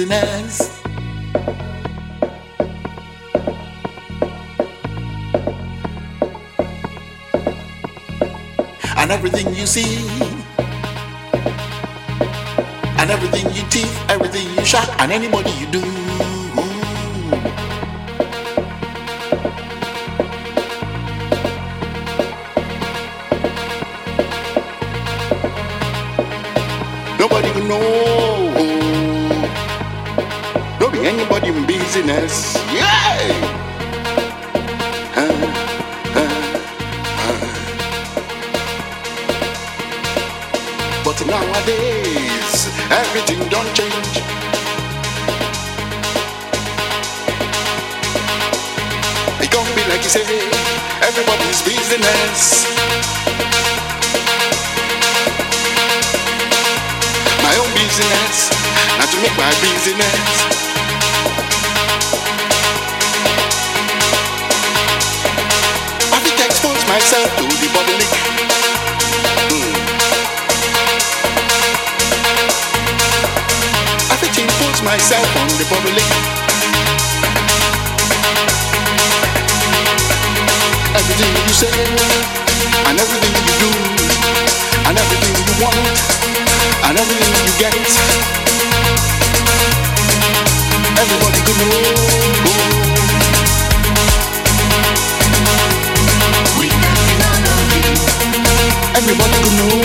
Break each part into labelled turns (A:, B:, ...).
A: anybody in nowadays, everything don't change. It can't be like you say, everybody's business. My own business, not to make my business. Myself to the public. Myself on the public. Everything you say, and everything you do, and everything you want, and everything you get. Everybody could know. Everybody could know.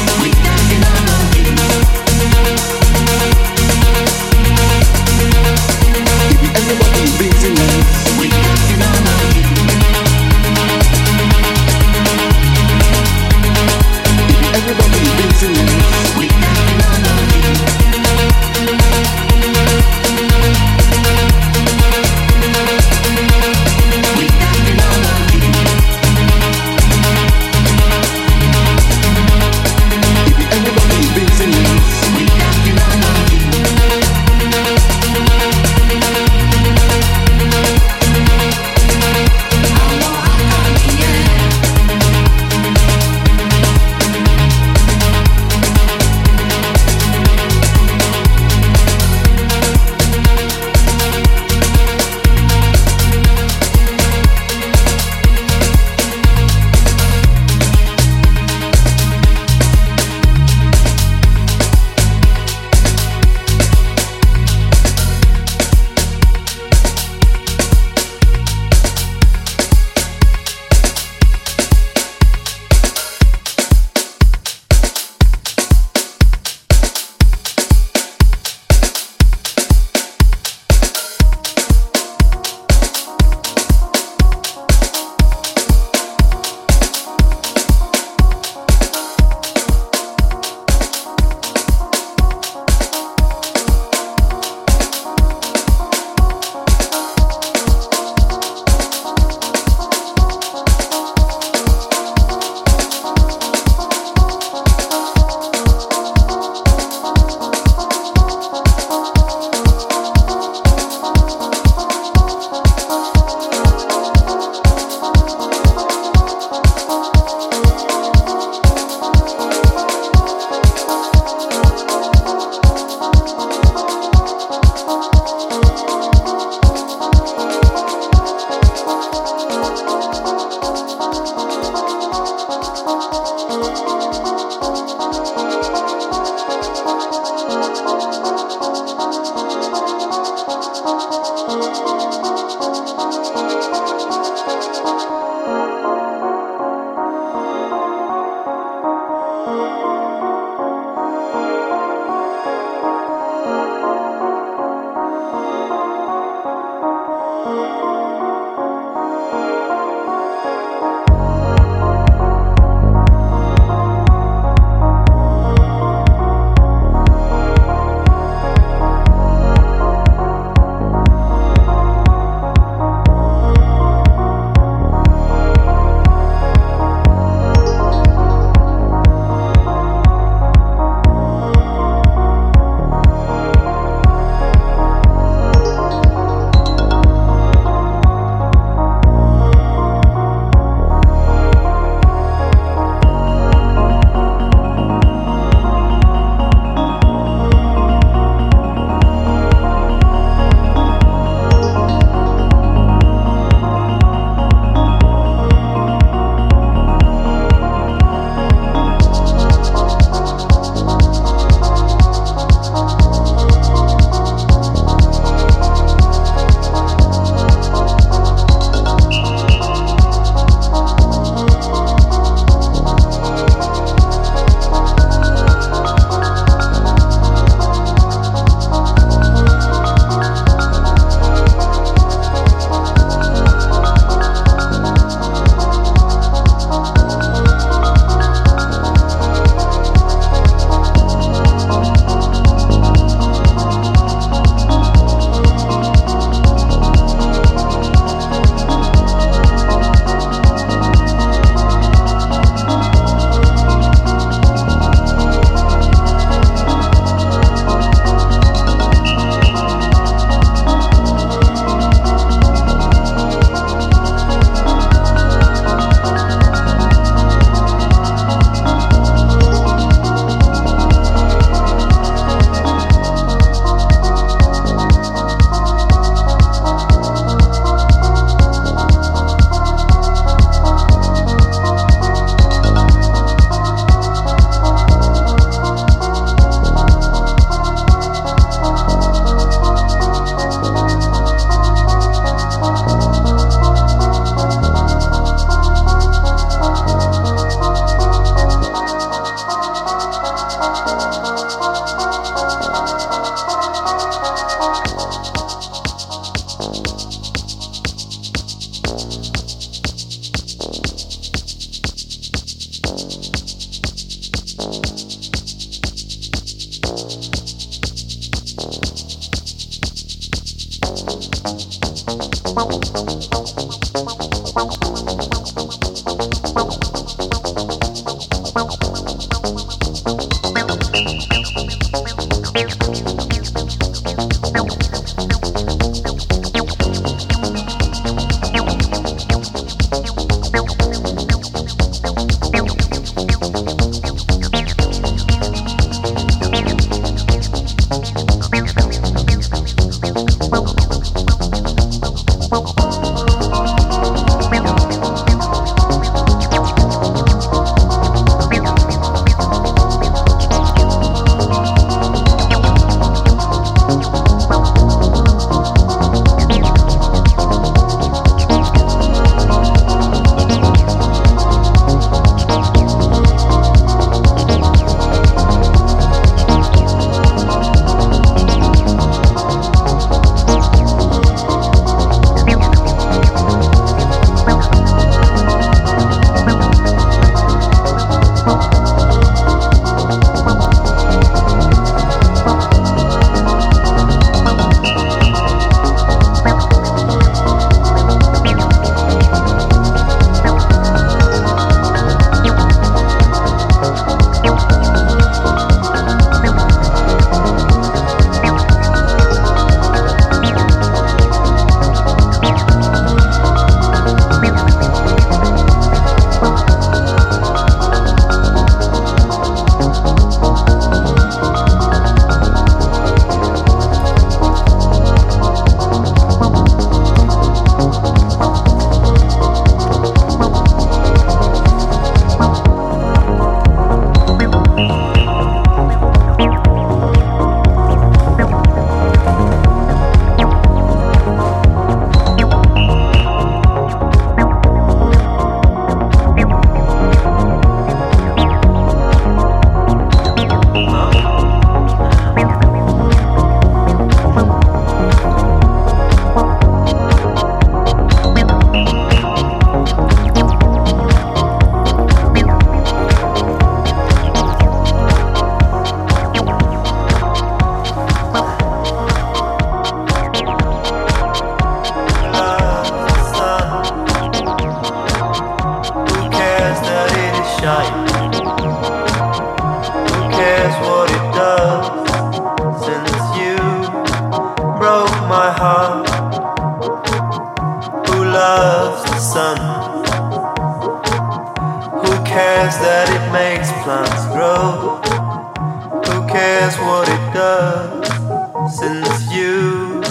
A: since you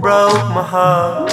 A: broke my heart.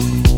B: Tom.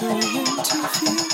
B: trying to feel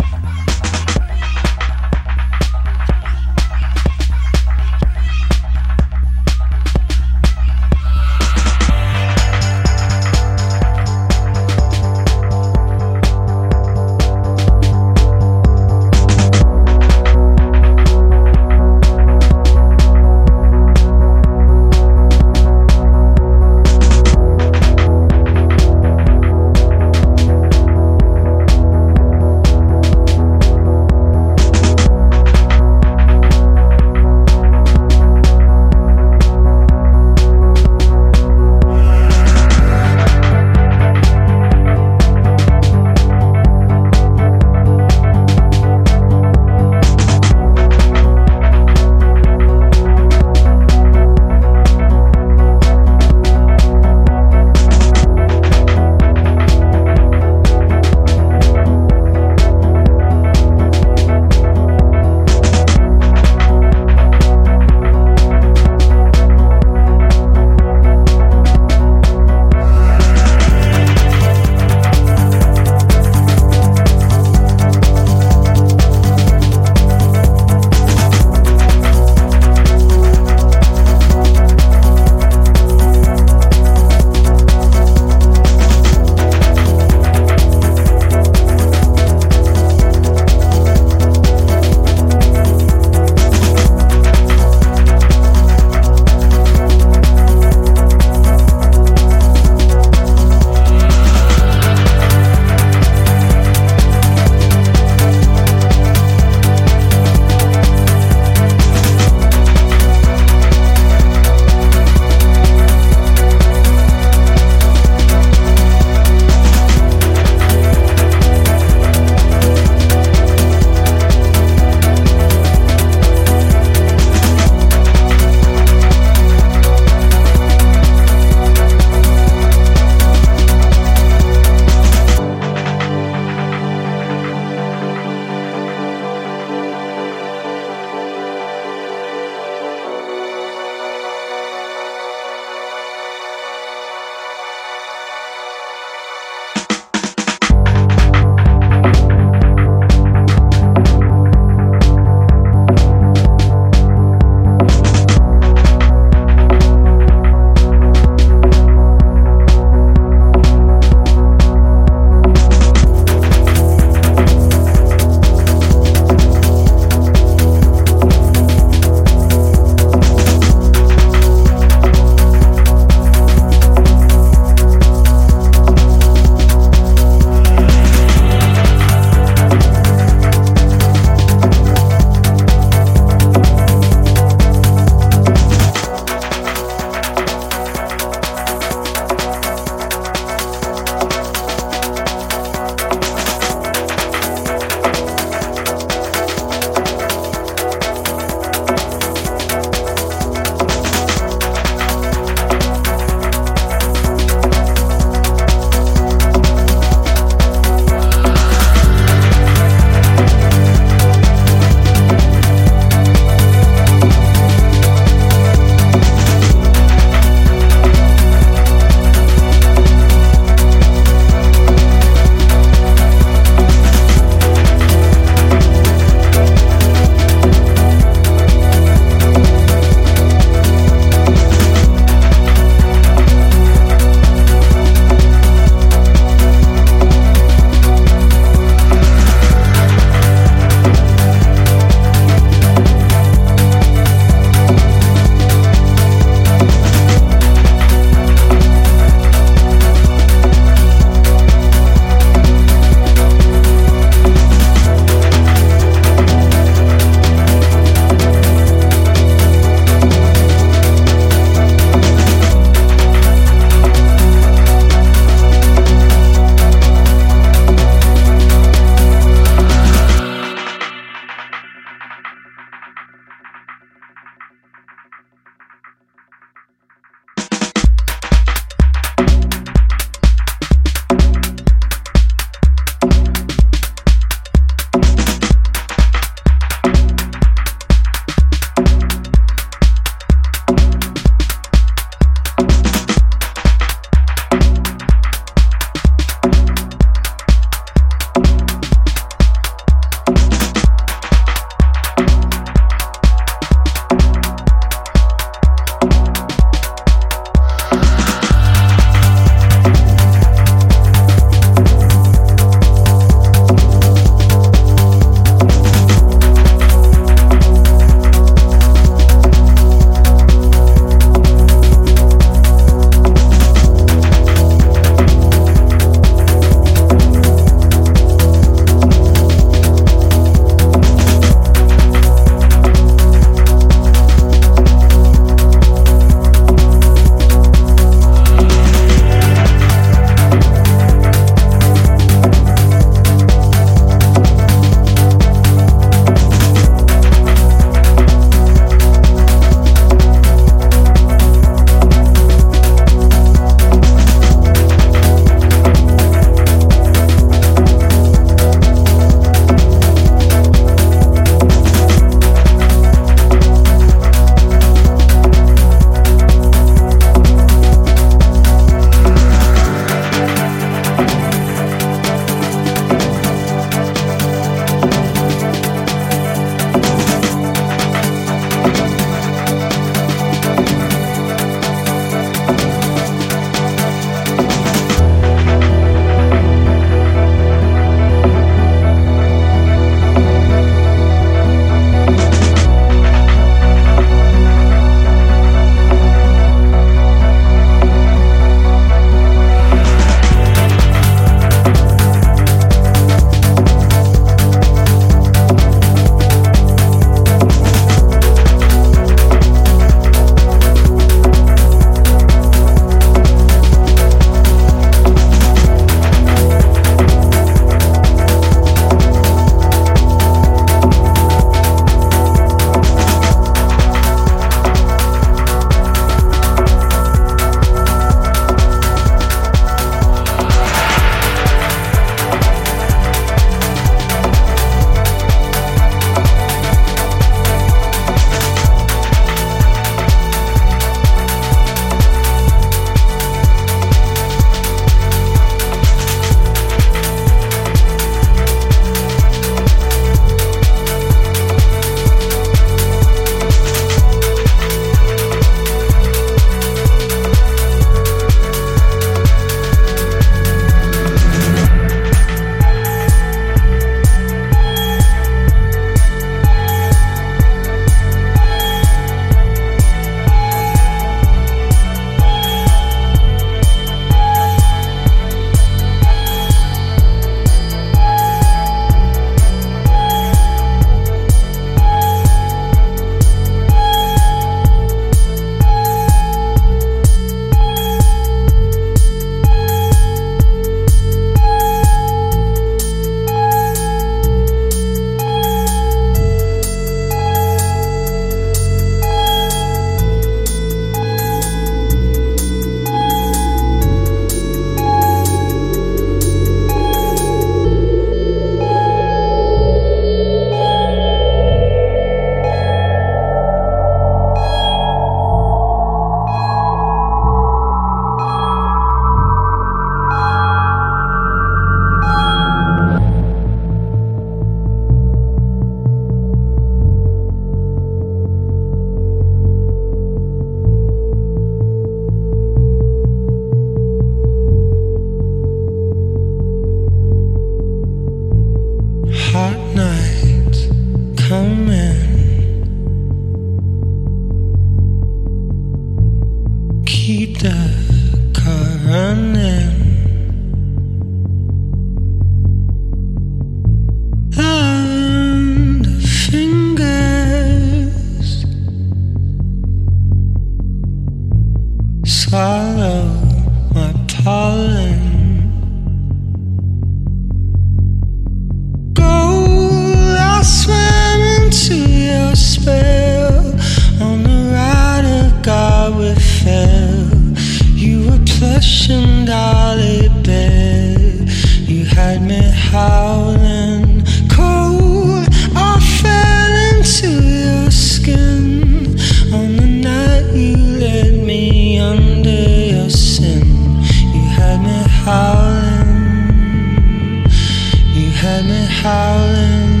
B: me howling.